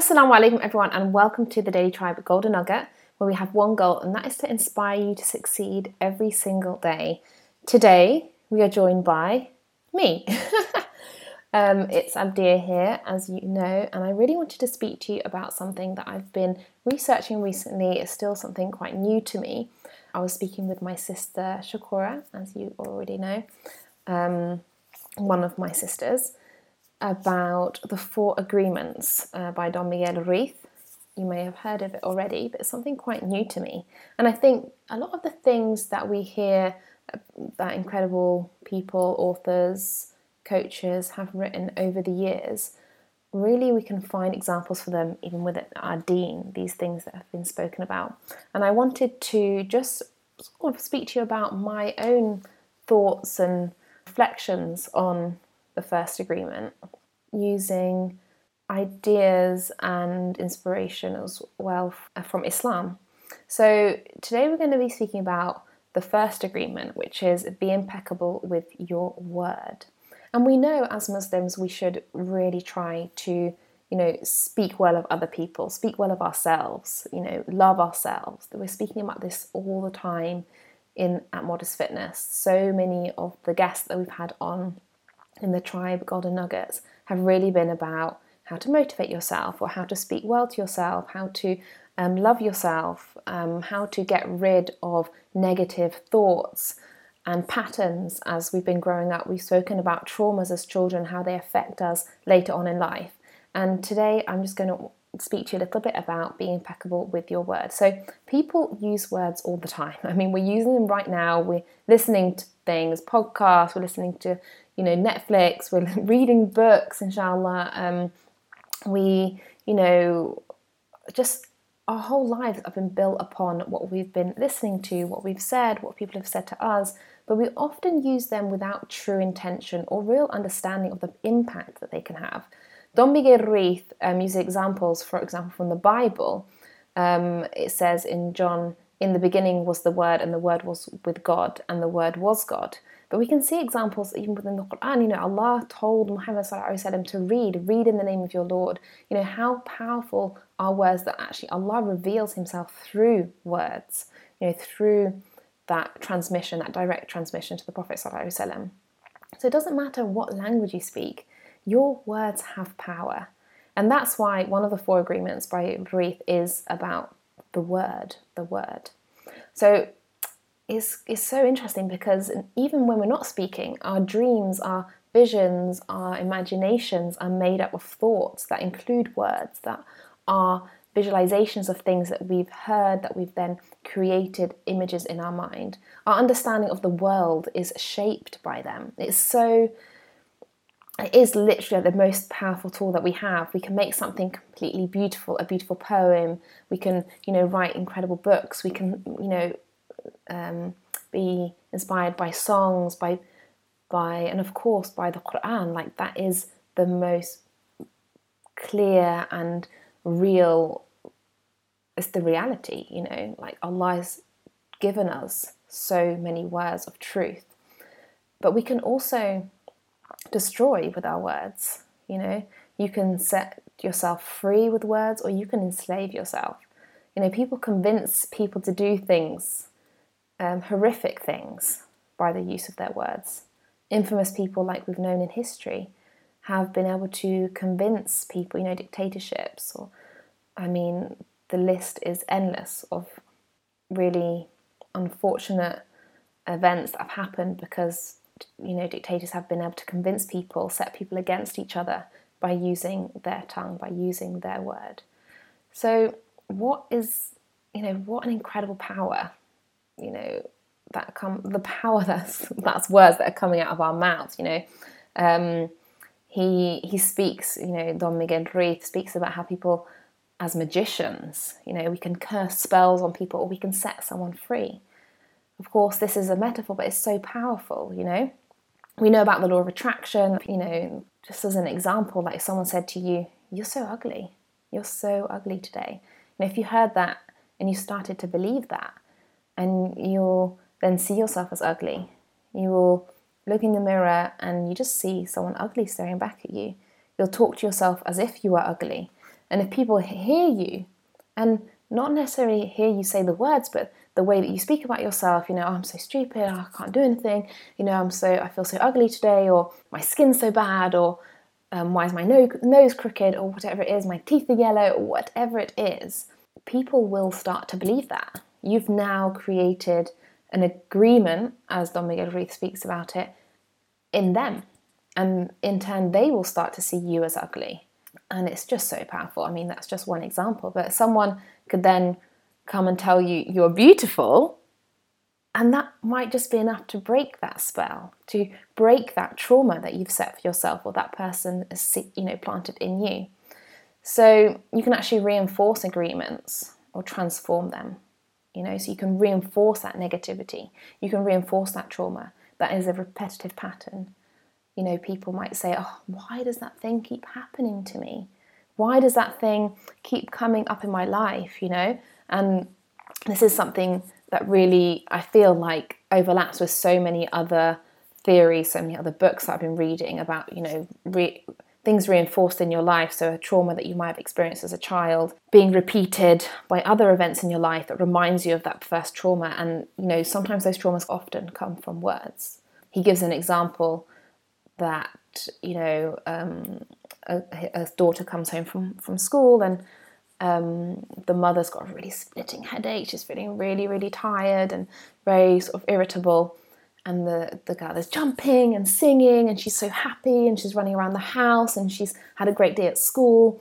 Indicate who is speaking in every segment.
Speaker 1: Assalamu alaikum, everyone, and welcome to the Daily Tribe Golden Nugget, where we have one goal, and that is to inspire you to succeed every single day. Today, we are joined by me. um, it's Abdia here, as you know, and I really wanted to speak to you about something that I've been researching recently. It's still something quite new to me. I was speaking with my sister Shakura, as you already know, um, one of my sisters about the Four Agreements uh, by Don Miguel Ruiz. You may have heard of it already, but it's something quite new to me. And I think a lot of the things that we hear uh, that incredible people, authors, coaches have written over the years, really we can find examples for them even within our deen, these things that have been spoken about. And I wanted to just sort of speak to you about my own thoughts and reflections on the first agreement using ideas and inspiration as well uh, from Islam. So, today we're going to be speaking about the first agreement, which is be impeccable with your word. And we know as Muslims we should really try to, you know, speak well of other people, speak well of ourselves, you know, love ourselves. We're speaking about this all the time in at Modest Fitness. So many of the guests that we've had on in the tribe Golden Nuggets have really been about how to motivate yourself or how to speak well to yourself, how to um, love yourself, um, how to get rid of negative thoughts and patterns as we've been growing up. We've spoken about traumas as children, how they affect us later on in life. And today I'm just going to speak to you a little bit about being impeccable with your words. So, people use words all the time. I mean, we're using them right now. We're listening to things, podcasts, we're listening to you know Netflix, we're reading books, inshallah. Um, we, you know, just our whole lives have been built upon what we've been listening to, what we've said, what people have said to us, but we often use them without true intention or real understanding of the impact that they can have. Don Miguel Ruiz um, uses examples, for example, from the Bible. Um, it says in John, in the beginning was the Word, and the Word was with God, and the Word was God. But we can see examples even within the Quran. You know, Allah told Muhammad وسلم, to read, read in the name of your Lord. You know, how powerful are words that actually Allah reveals Himself through words, you know, through that transmission, that direct transmission to the Prophet. وسلم. So it doesn't matter what language you speak, your words have power. And that's why one of the four agreements by Ruiz is about the word, the word. So is is so interesting because even when we're not speaking, our dreams, our visions, our imaginations are made up of thoughts that include words that are visualizations of things that we've heard that we've then created images in our mind. Our understanding of the world is shaped by them. It's so it is literally the most powerful tool that we have. We can make something completely beautiful, a beautiful poem. We can, you know, write incredible books. We can, you know, um, be inspired by songs, by by and of course by the Quran. Like that is the most clear and real. It's the reality, you know. Like Allah has given us so many words of truth, but we can also destroy with our words. You know, you can set yourself free with words, or you can enslave yourself. You know, people convince people to do things um, horrific things by the use of their words. Infamous people, like we've known in history, have been able to convince people, you know, dictatorships, or I mean, the list is endless of really unfortunate events that have happened because, you know, dictators have been able to convince people, set people against each other by using their tongue, by using their word. So, what is, you know, what an incredible power you know that come the power that's that's words that are coming out of our mouths you know um, he he speaks you know don miguel ruiz speaks about how people as magicians you know we can curse spells on people or we can set someone free of course this is a metaphor but it's so powerful you know we know about the law of attraction you know just as an example like someone said to you you're so ugly you're so ugly today and if you heard that and you started to believe that and you'll then see yourself as ugly. You will look in the mirror and you just see someone ugly staring back at you. You'll talk to yourself as if you are ugly. And if people hear you and not necessarily hear you say the words, but the way that you speak about yourself, you know, oh, I'm so stupid, oh, I can't do anything, you know, I'm so, I feel so ugly today, or my skin's so bad, or um, why is my no- nose crooked, or whatever it is, my teeth are yellow, or whatever it is, people will start to believe that. You've now created an agreement, as Don Miguel Ruiz speaks about it, in them. And in turn, they will start to see you as ugly. And it's just so powerful. I mean, that's just one example. But someone could then come and tell you you're beautiful, and that might just be enough to break that spell, to break that trauma that you've set for yourself or that person has you know planted in you. So you can actually reinforce agreements or transform them. You know, so you can reinforce that negativity. You can reinforce that trauma. That is a repetitive pattern. You know, people might say, "Oh, why does that thing keep happening to me? Why does that thing keep coming up in my life?" You know, and this is something that really I feel like overlaps with so many other theories, so many other books that I've been reading about, you know, re- things reinforced in your life. So, a trauma that you might have experienced as a child being repeated by other events in your life that reminds you of that first trauma. And, you know, sometimes those traumas often come from words. He gives an example that, you know, um, a, a daughter comes home from, from school and um, the mother's got a really splitting headache. She's feeling really, really tired and very sort of irritable. And the, the girl is jumping and singing, and she's so happy, and she's running around the house, and she's had a great day at school.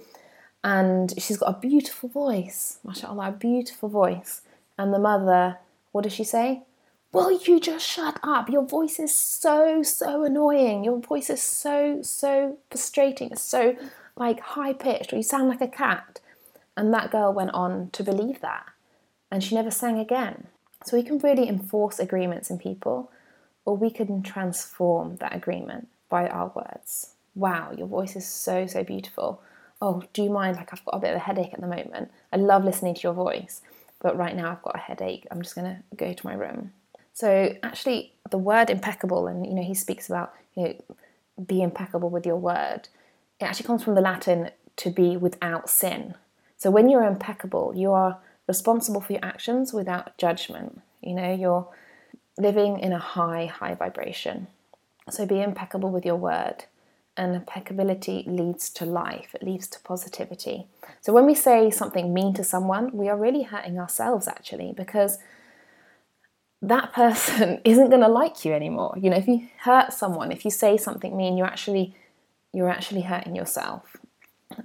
Speaker 1: And she's got a beautiful voice, mashallah, a beautiful voice. And the mother, what does she say? Will you just shut up? Your voice is so, so annoying. Your voice is so, so frustrating. It's so like high pitched, or you sound like a cat. And that girl went on to believe that. And she never sang again. So we can really enforce agreements in people, or we can transform that agreement by our words. Wow, your voice is so, so beautiful. Oh, do you mind? Like, I've got a bit of a headache at the moment. I love listening to your voice, but right now I've got a headache. I'm just going to go to my room. So, actually, the word impeccable, and you know, he speaks about, you know, be impeccable with your word. It actually comes from the Latin to be without sin. So when you're impeccable, you are responsible for your actions without judgment. You know, you're living in a high, high vibration. So be impeccable with your word. And impeccability leads to life, it leads to positivity. So when we say something mean to someone, we are really hurting ourselves actually, because that person isn't going to like you anymore. You know, if you hurt someone, if you say something mean, you're actually you're actually hurting yourself.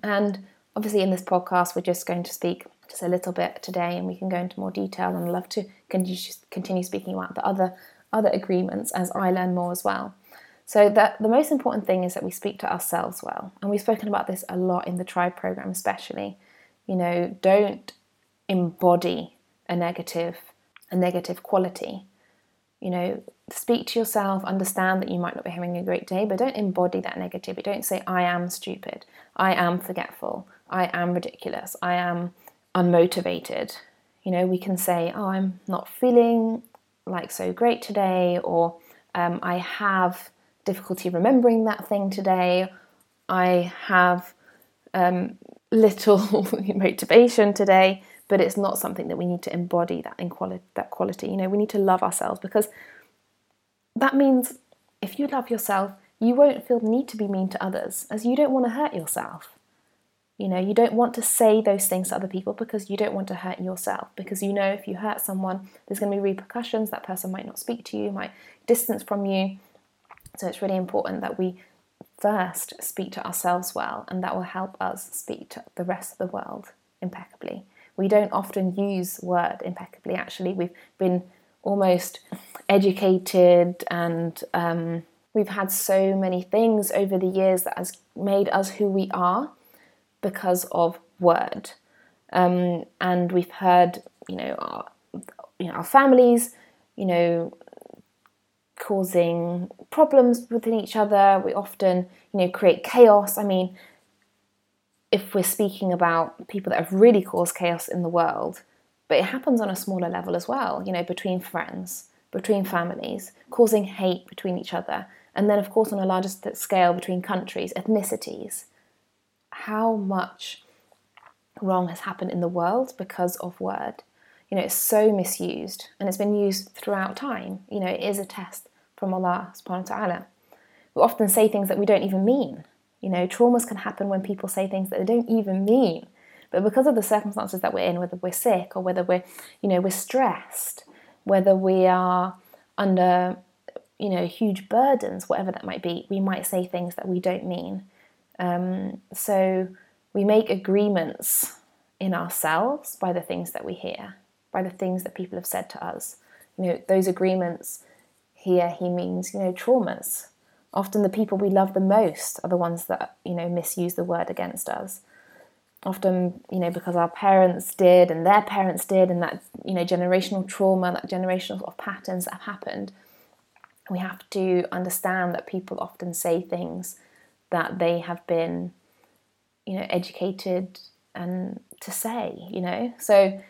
Speaker 1: And obviously, in this podcast, we're just going to speak just a little bit today, and we can go into more detail. And I'd love to continue, continue speaking about the other other agreements as I learn more as well. So that the most important thing is that we speak to ourselves well, and we've spoken about this a lot in the tribe program, especially. You know, don't embody a negative a negative quality. You know, speak to yourself, understand that you might not be having a great day, but don't embody that negativity. Don't say, I am stupid, I am forgetful, I am ridiculous, I am unmotivated. You know, we can say, Oh, I'm not feeling like so great today, or um, I have difficulty remembering that thing today, I have um, little motivation today, but it's not something that we need to embody that in quality, that quality. You know, we need to love ourselves because that means if you love yourself, you won't feel the need to be mean to others, as you don't want to hurt yourself. You know, you don't want to say those things to other people because you don't want to hurt yourself. Because you know, if you hurt someone, there's going to be repercussions. That person might not speak to you, might distance from you. So it's really important that we first speak to ourselves well, and that will help us speak to the rest of the world impeccably. We don't often use word impeccably. Actually, we've been almost educated and um, we've had so many things over the years that has made us who we are because of word. Um, and we've heard, you know, our, you know, our families, you know, causing problems within each other. We often, you know, create chaos. I mean, if we're speaking about people that have really caused chaos in the world, but it happens on a smaller level as well, you know, between friends, between families, causing hate between each other, and then, of course, on a larger scale between countries, ethnicities how much wrong has happened in the world because of word. You know, it's so misused and it's been used throughout time. You know, it is a test from Allah subhanahu wa ta'ala. We often say things that we don't even mean. You know, traumas can happen when people say things that they don't even mean. But because of the circumstances that we're in, whether we're sick or whether we're, you know, we're stressed, whether we are under, you know, huge burdens, whatever that might be, we might say things that we don't mean. Um, so we make agreements in ourselves by the things that we hear, by the things that people have said to us. You know, those agreements here he means, you know, traumas. Often the people we love the most are the ones that, you know, misuse the word against us. Often, you know, because our parents did and their parents did, and that, you know, generational trauma, that generational sort of patterns that have happened, we have to understand that people often say things that they have been you know educated and to say you know? So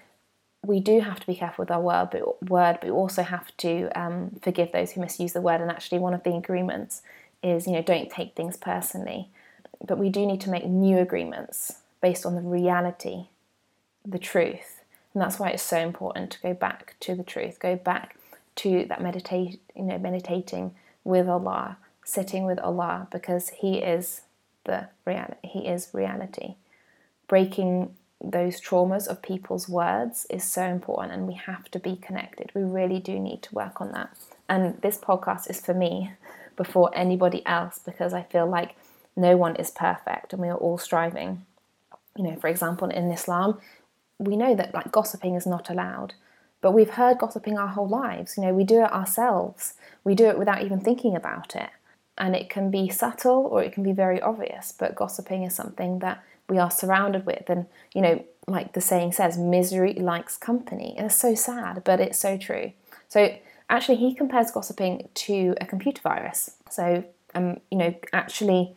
Speaker 1: we do have to be careful with our word but word but we also have to um, forgive those who misuse the word. And actually one of the agreements is you know don't take things personally. But we do need to make new agreements based on the reality the truth. And that's why it's so important to go back to the truth go back to that meditate you know meditating with Allah sitting with Allah because he is the reality. He is reality. Breaking those traumas of people's words is so important, and we have to be connected. We really do need to work on that. And this podcast is for me before anybody else because I feel like no one is perfect and we are all striving. You know, for example, in Islam, we know that like gossiping is not allowed, but we've heard gossiping our whole lives. You know, we do it ourselves, we do it without even thinking about it and it can be subtle or it can be very obvious but gossiping is something that we are surrounded with. And you know like the saying says misery likes company. And it's so sad but it's so true. So actually he compares gossiping to a computer virus. So um you know actually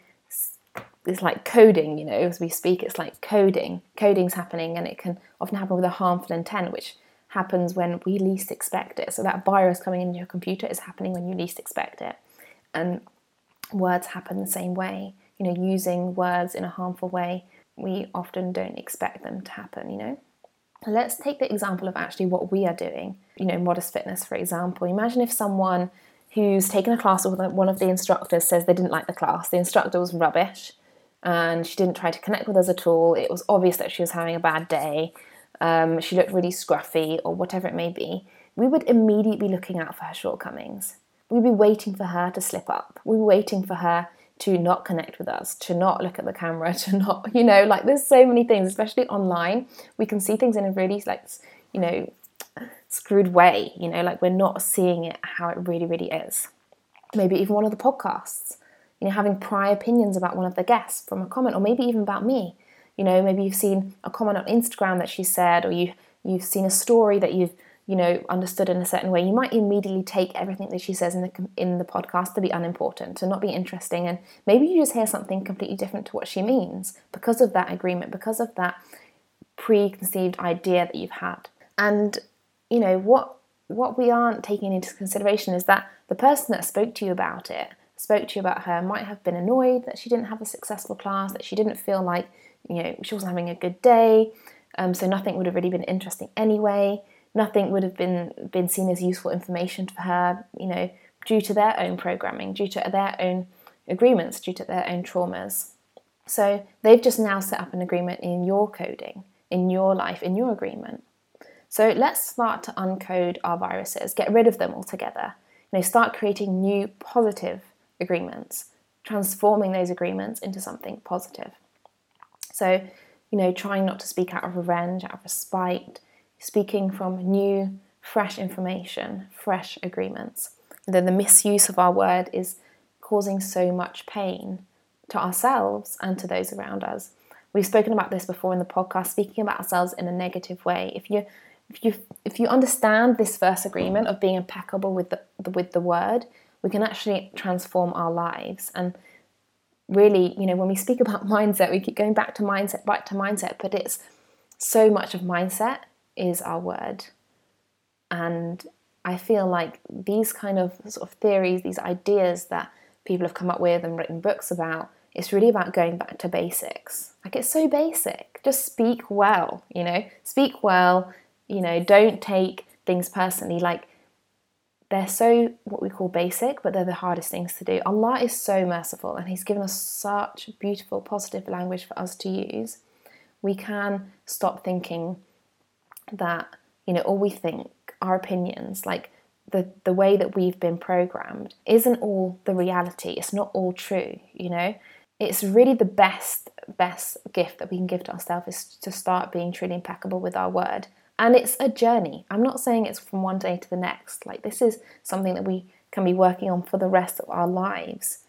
Speaker 1: it's like coding you know as we speak it's like coding. Coding's happening and it can often happen with a harmful intent which happens when we least expect it. So that virus coming into your computer is happening when you least expect it. And words happen the same way. You know, using words in a harmful way, we often don't expect them to happen, you know. Let's take the example of actually what we are doing. You know, modest fitness, for example. Imagine if someone who's taken a class with one of the instructors says they didn't like the class, the instructor was rubbish, and she didn't try to connect with us at all. It was obvious that she was having a bad day. Um, she looked really scruffy, or whatever it may be. We would immediately be looking out for her shortcomings we'd be waiting for her to slip up. We were waiting for her to not connect with us, to not look at the camera, to not, you know, like there's so many things, especially online. We can see things in a really, like, you know, screwed way, you know, like we're not seeing it how it really, really is. Maybe even one of the podcasts, you know, having prior opinions about one of the guests from a comment, or maybe even about me. You know, maybe you've seen a comment on Instagram that she said, or you you've seen a story that you've you know, understood in a certain way, you might immediately take everything that she says in the in the podcast to be unimportant, to not be interesting, and maybe you just hear something completely different to what she means because of that agreement, because of that preconceived idea that you've had. And you know what what we aren't taking into consideration is that the person that spoke to you about it, spoke to you about her, might have been annoyed that she didn't have a successful class, that she didn't feel like you know she wasn't having a good day, um, so nothing would have really been interesting anyway nothing would have been been seen as useful information for her, you know, due to their own programming, due to their own agreements, due to their own traumas. So they've just now set up an agreement in your coding, in your life, in your agreement. So let's start to uncode our viruses, get rid of them altogether. You know, start creating new positive agreements, transforming those agreements into something positive. So, you know, trying not to speak out of revenge, out of spite, speaking from new, fresh information, fresh agreements. Then the misuse of our word is causing so much pain to ourselves and to those around us. We've spoken about this before in the podcast, speaking about ourselves in a negative way. If you if you if you understand this first agreement of being impeccable with the, the with the word, we can actually transform our lives. And really, you know, when we speak about mindset, we keep going back to mindset, back to mindset, but it's so much of mindset is our word. And I feel like these kind of sort of theories, these ideas that people have come up with and written books about, it's really about going back to basics. Like it's so basic. Just speak well, you know, speak well, you know, don't take things personally. Like they're so what we call basic, but they're the hardest things to do. Allah is so merciful and He's given us such beautiful, positive language for us to use. We can stop thinking that, you know, all we think, our opinions, like the, the way that we've been programmed, isn't all the reality. It's not all true, you know. It's really the best, best gift that we can give to ourselves is to start being truly impeccable with our word and it's a journey. I'm not saying it's from one day to the next. Like, this is something that we can be working on for the rest of our lives.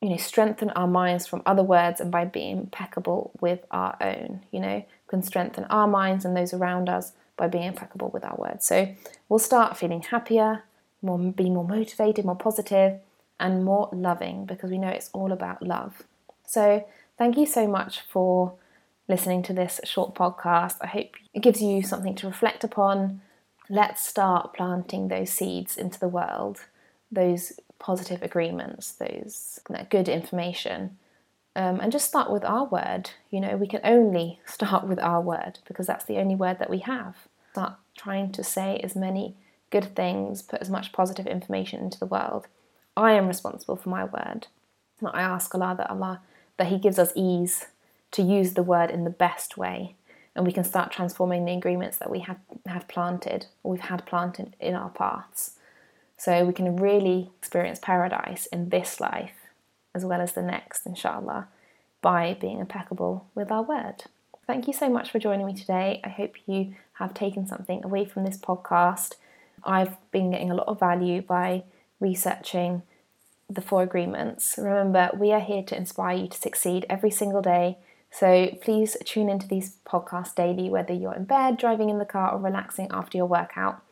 Speaker 1: You know, strengthen our minds from other words and by being impeccable with our own. You know, can strengthen our minds and those around us by being impeccable with our words. So we'll start feeling happier, more, be more motivated, more positive, and more loving because we know it's all about love. So thank you so much for listening to this short podcast. I hope it gives you something to reflect upon. Let's start planting those seeds into the world, those positive agreements, those good information. Um, and just start with our word. You know, we can only start with our word because that's the only word that we have. Start trying to say as many good things, put as much positive information into the world. I am responsible for my word. I ask Allah that Allah that He gives us ease to use the word in the best way and we can start transforming the agreements that we have, have planted or we've had planted in our paths. So we can really experience paradise in this life as well as the next, inshallah, by being impeccable with our word. Thank you so much for joining me today. I hope you have taken something away from this podcast. I've been getting a lot of value by researching the four agreements. Remember, we are here to inspire you to succeed every single day so please tune into these podcasts daily, whether you're in bed, driving in the car, or relaxing after your workout.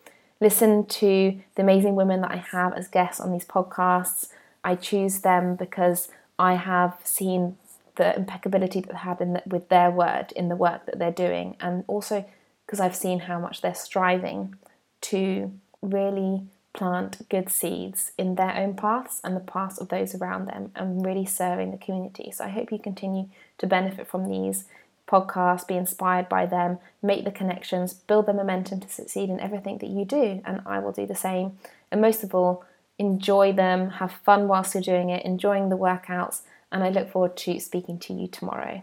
Speaker 1: Listen to the amazing women that I have as guests on these podcasts. I choose them because I have seen the impeccability that they have in the, with their word in the work that they're doing, and also because I've seen how much they're striving to really plant good seeds in their own paths and the paths of those around them and really serving the community. So I hope you continue to benefit from these podcasts, be inspired by them, make the connections, build the momentum to succeed in everything that you do. And I will do the same. And most of all, enjoy them, have fun whilst you're doing it, enjoying the workouts. And I look forward to speaking to you tomorrow.